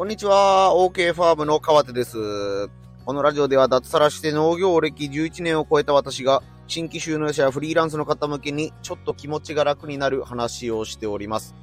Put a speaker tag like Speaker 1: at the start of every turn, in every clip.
Speaker 1: こんにちは。OK ファームの川手です。このラジオでは脱サラして農業歴11年を超えた私が新規収納者やフリーランスの方向けにちょっと気持ちが楽になる話をしております。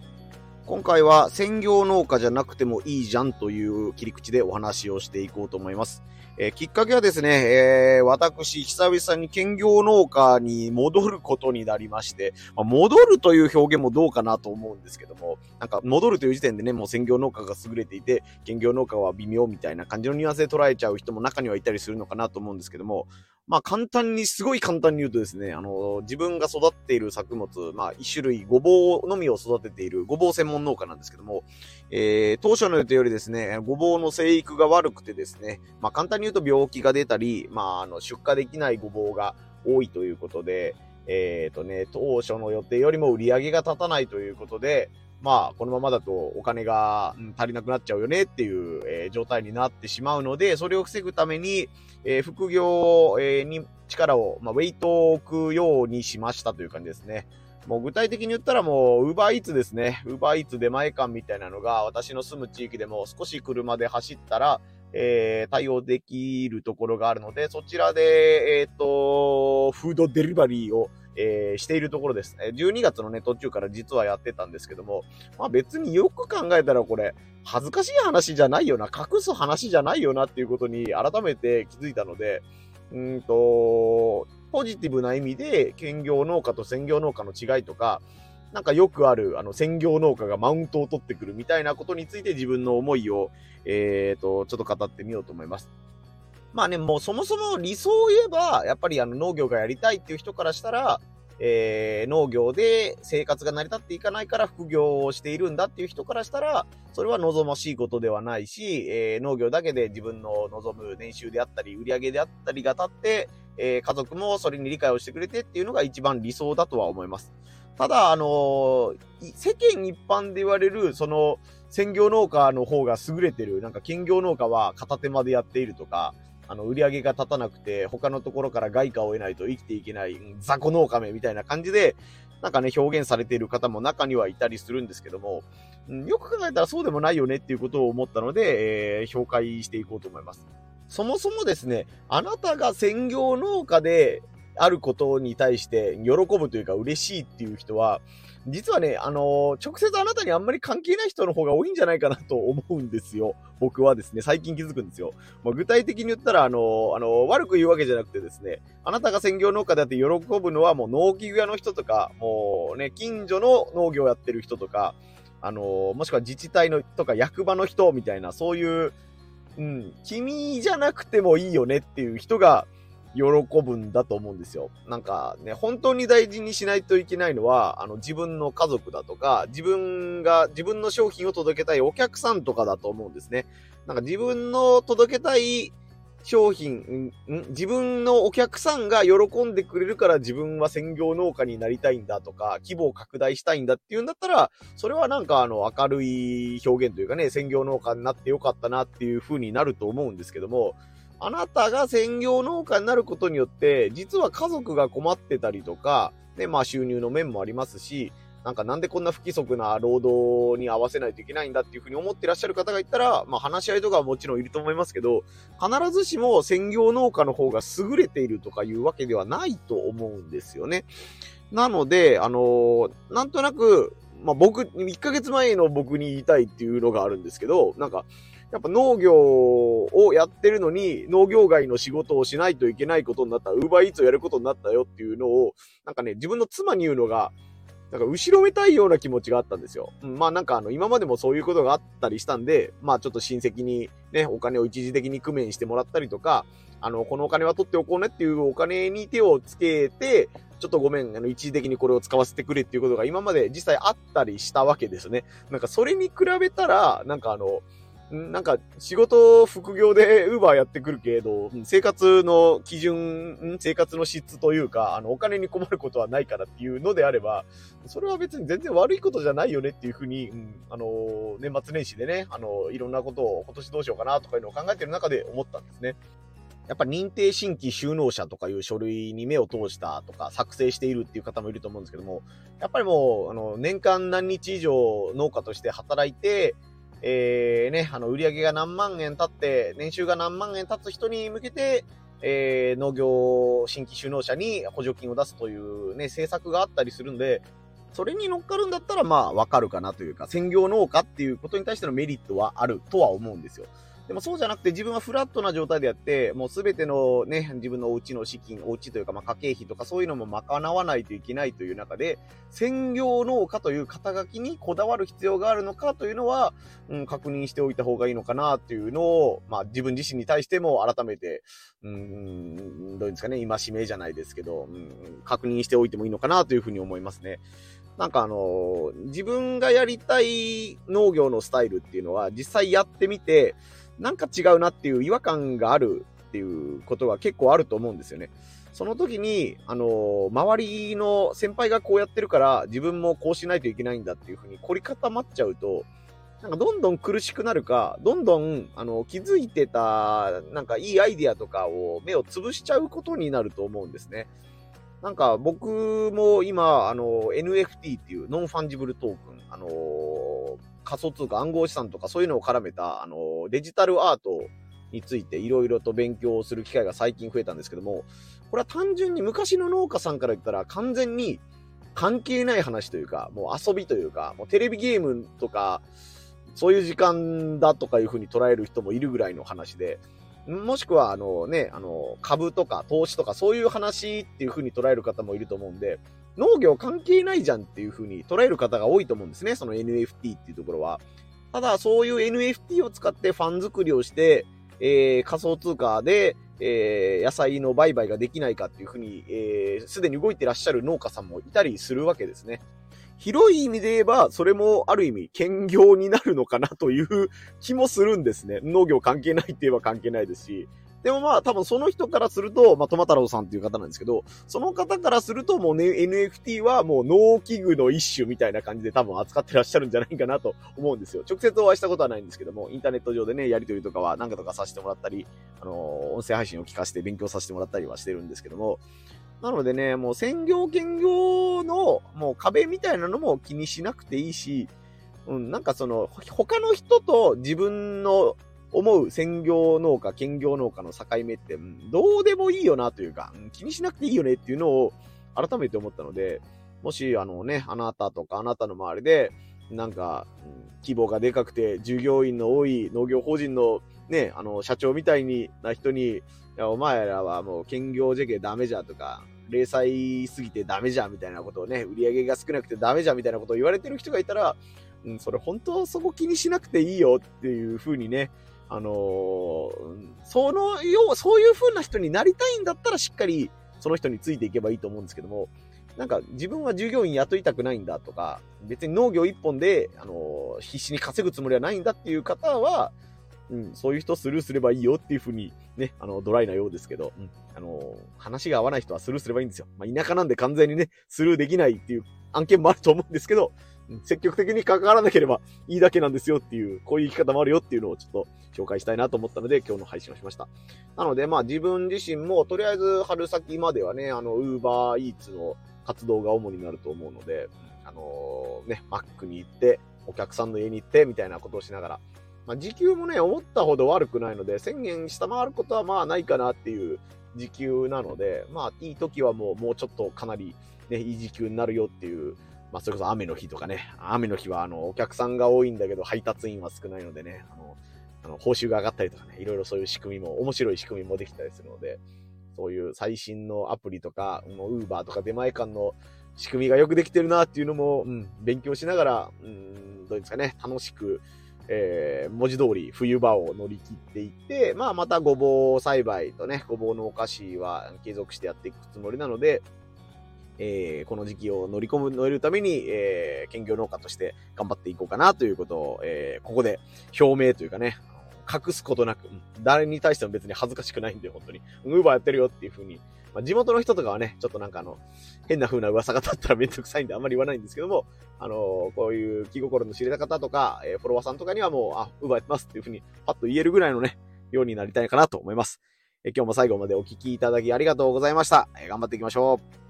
Speaker 1: 今回は専業農家じゃなくてもいいじゃんという切り口でお話をしていこうと思います。えー、きっかけはですね、えー、私、久々に兼業農家に戻ることになりまして、まあ、戻るという表現もどうかなと思うんですけども、なんか戻るという時点でね、もう専業農家が優れていて、兼業農家は微妙みたいな感じのニュアンスで捉えちゃう人も中にはいたりするのかなと思うんですけども、まあ簡単に、すごい簡単に言うとですね、あの、自分が育っている作物、まあ一種類ごぼうのみを育てているごぼう専門農家なんですけども、えー、当初の予定よりですね、ごぼうの生育が悪くてですね、まあ簡単に言うと病気が出たり、まああの、出荷できないごぼうが多いということで、えっ、ー、とね、当初の予定よりも売り上げが立たないということで、まあ、このままだとお金が、足りなくなっちゃうよねっていう、え、状態になってしまうので、それを防ぐために、え、副業、え、に力を、まあ、ウェイトを置くようにしましたという感じですね。もう具体的に言ったらもう、ウーバーイーツですね。ウーバーイーツ出前館みたいなのが、私の住む地域でも少し車で走ったら、えー、対応できるところがあるので、そちらで、えっ、ー、と、フードデリバリーを、えー、しているところです。12月のね、途中から実はやってたんですけども、まあ別によく考えたらこれ、恥ずかしい話じゃないよな、隠す話じゃないよなっていうことに改めて気づいたので、うんと、ポジティブな意味で、兼業農家と専業農家の違いとか、なんかよくある、あの、専業農家がマウントを取ってくるみたいなことについて自分の思いを、えっ、ー、と、ちょっと語ってみようと思います。まあね、もうそもそも理想を言えば、やっぱりあの農業がやりたいっていう人からしたら、えー、農業で生活が成り立っていかないから副業をしているんだっていう人からしたら、それは望ましいことではないし、えー、農業だけで自分の望む年収であったり、売り上げであったりが立って、えー、家族もそれに理解をしてくれてっていうのが一番理想だとは思います。ただ、あの、世間一般で言われる、その、専業農家の方が優れてる、なんか兼業農家は片手間でやっているとか、あの、売り上げが立たなくて、他のところから外貨を得ないと生きていけない、雑魚農家名みたいな感じで、なんかね、表現されている方も中にはいたりするんですけども、よく考えたらそうでもないよねっていうことを思ったので、えー、紹介していこうと思います。そもそもですね、あなたが専業農家であることに対して喜ぶというか嬉しいっていう人は、実はね、あの、直接あなたにあんまり関係ない人の方が多いんじゃないかなと思うんですよ。僕はですね、最近気づくんですよ。まあ、具体的に言ったら、あの、あの、悪く言うわけじゃなくてですね、あなたが専業農家であって喜ぶのはもう農機具屋の人とか、もうね、近所の農業やってる人とか、あのもしくは自治体のとか役場の人みたいな、そういう、うん、君じゃなくてもいいよねっていう人が、喜ぶんだと思うんですよ。なんかね、本当に大事にしないといけないのは、あの、自分の家族だとか、自分が、自分の商品を届けたいお客さんとかだと思うんですね。なんか自分の届けたい商品、自分のお客さんが喜んでくれるから自分は専業農家になりたいんだとか、規模を拡大したいんだっていうんだったら、それはなんかあの明るい表現というかね、専業農家になってよかったなっていう風になると思うんですけども、あなたが専業農家になることによって、実は家族が困ってたりとか、ね、まあ収入の面もありますし、なんかなんでこんな不規則な労働に合わせないといけないんだっていうふうに思ってらっしゃる方がいたら、まあ話し合いとかはもちろんいると思いますけど、必ずしも専業農家の方が優れているとかいうわけではないと思うんですよね。なので、あのー、なんとなく、まあ僕、1ヶ月前の僕に言いたいっていうのがあるんですけど、なんか、やっぱ農業をやってるのに、農業外の仕事をしないといけないことになった、ウーバーイーツをやることになったよっていうのを、なんかね、自分の妻に言うのが、なんか後ろめたいような気持ちがあったんですよ。うん、まあなんかあの、今までもそういうことがあったりしたんで、まあちょっと親戚にね、お金を一時的に工面してもらったりとか、あの、このお金は取っておこうねっていうお金に手をつけて、ちょっとごめん、あの、一時的にこれを使わせてくれっていうことが今まで実際あったりしたわけですね。なんかそれに比べたら、なんかあの、なんか、仕事、副業でウーバーやってくるけど、生活の基準、生活の質というか、あの、お金に困ることはないからっていうのであれば、それは別に全然悪いことじゃないよねっていうふうに、うん、あの、年末年始でね、あの、いろんなことを今年どうしようかなとかいうのを考えてる中で思ったんですね。やっぱ認定新規収納者とかいう書類に目を通したとか作成しているっていう方もいると思うんですけども、やっぱりもう、あの、年間何日以上農家として働いて、えー、ね、あの、売り上げが何万円経って、年収が何万円経つ人に向けて、えー、農業新規就農者に補助金を出すというね、政策があったりするんで、それに乗っかるんだったら、まあ、わかるかなというか、専業農家っていうことに対してのメリットはあるとは思うんですよ。でもそうじゃなくて自分はフラットな状態でやって、もうすべてのね、自分のお家の資金、お家というかまあ家計費とかそういうのも賄わないといけないという中で、専業農家という肩書きにこだわる必要があるのかというのは、うん、確認しておいた方がいいのかなっていうのを、まあ自分自身に対しても改めて、うん、どういうんですかね、今指名じゃないですけど、うん、確認しておいてもいいのかなというふうに思いますね。なんかあの自分がやりたい農業のスタイルっていうのは実際やってみて、なんか違うなっていう違和感があるっていうことが結構あると思うんですよね。その時に、あの周りの先輩がこうやってるから自分もこうしないといけないんだっていうふうに凝り固まっちゃうと、なんかどんどん苦しくなるか、どんどん、あの、気づいてた、なんかいいアイディアとかを芽を潰しちゃうことになると思うんですね。なんか僕も今、あの、NFT っていう Non-Fungible Token、あの仮想通貨暗号資産とかそういうのを絡めた、あの、デジタルアートについていろいろと勉強をする機会が最近増えたんですけども、これは単純に昔の農家さんから言ったら完全に関係ない話というか、もう遊びというか、もうテレビゲームとか、そういう時間だとかいうふうに捉える人もいるぐらいの話で、もしくは、あのね、あの、株とか投資とかそういう話っていうふうに捉える方もいると思うんで、農業関係ないじゃんっていう風に捉える方が多いと思うんですね。その NFT っていうところは。ただ、そういう NFT を使ってファン作りをして、えー、仮想通貨で、えー、野菜の売買ができないかっていうふうに、えー、すでに動いてらっしゃる農家さんもいたりするわけですね。広い意味で言えば、それもある意味、兼業になるのかなという気もするんですね。農業関係ないって言えば関係ないですし、でもまあ多分その人からすると、まあトマ太郎さんっていう方なんですけど、その方からするともうね、NFT はもう農機具の一種みたいな感じで多分扱ってらっしゃるんじゃないかなと思うんですよ。直接お会いしたことはないんですけども、インターネット上でね、やりとりとかは何かとかさせてもらったり、あのー、音声配信を聞かせて勉強させてもらったりはしてるんですけども、なのでね、もう専業兼業のもう壁みたいなのも気にしなくていいし、うん、なんかその、他の人と自分の思う専業農家、兼業農家の境目って、どうでもいいよなというか、気にしなくていいよねっていうのを改めて思ったので、もし、あのね、あなたとかあなたの周りで、なんか、規模がでかくて従業員の多い農業法人のね、あの、社長みたいにな人に、いや、お前らはもう兼業じゃけダメじゃとか、零細すぎてダメじゃみたいなことをね、売り上げが少なくてダメじゃみたいなことを言われてる人がいたら、うん、それ本当はそこ気にしなくていいよっていう風にね、あのー、そのよう、そういう風な人になりたいんだったらしっかりその人についていけばいいと思うんですけども、なんか自分は従業員雇いたくないんだとか、別に農業一本で、あのー、必死に稼ぐつもりはないんだっていう方は、うん、そういう人スルーすればいいよっていう風にね、あの、ドライなようですけど、うん、あの、話が合わない人はスルーすればいいんですよ。まあ、田舎なんで完全にね、スルーできないっていう案件もあると思うんですけど、積極的に関わらなければいいだけなんですよっていう、こういう生き方もあるよっていうのをちょっと紹介したいなと思ったので、今日の配信をしました。なので、まあ自分自身も、とりあえず春先まではね、あの、ウーバーイーツの活動が主になると思うので、あのー、ね、マックに行って、お客さんの家に行って、みたいなことをしながら、まあ時給もね、思ったほど悪くないので、1000円下回ることはまあないかなっていう時給なので、まあいい時はもう、もうちょっとかなりね、いい時給になるよっていう、まあ、それこそ雨の日とかね、雨の日は、あの、お客さんが多いんだけど、配達員は少ないのでね、あの、あの報酬が上がったりとかね、いろいろそういう仕組みも、面白い仕組みもできたりするので、そういう最新のアプリとか、ウーバーとか出前館の仕組みがよくできてるなっていうのも、うん、勉強しながら、うん、どうですかね、楽しく、えー、文字通り冬場を乗り切っていって、まあまたごぼう栽培とね、ごぼうのお菓子は継続してやっていくつもりなので、えー、この時期を乗り込む、乗れるために、えー、兼業農家として頑張っていこうかなということを、えー、ここで表明というかね、隠すことなく、誰に対しても別に恥ずかしくないんで、本当に。ウーバーやってるよっていう風に。まあ、地元の人とかはね、ちょっとなんかあの、変な風な噂が立ったらめんどくさいんであんまり言わないんですけども、あのー、こういう気心の知れた方とか、えー、フォロワーさんとかにはもう、あ、ウーバーやってますっていう風にパッと言えるぐらいのね、ようになりたいかなと思います。えー、今日も最後までお聴きいただきありがとうございました。え、頑張っていきましょう。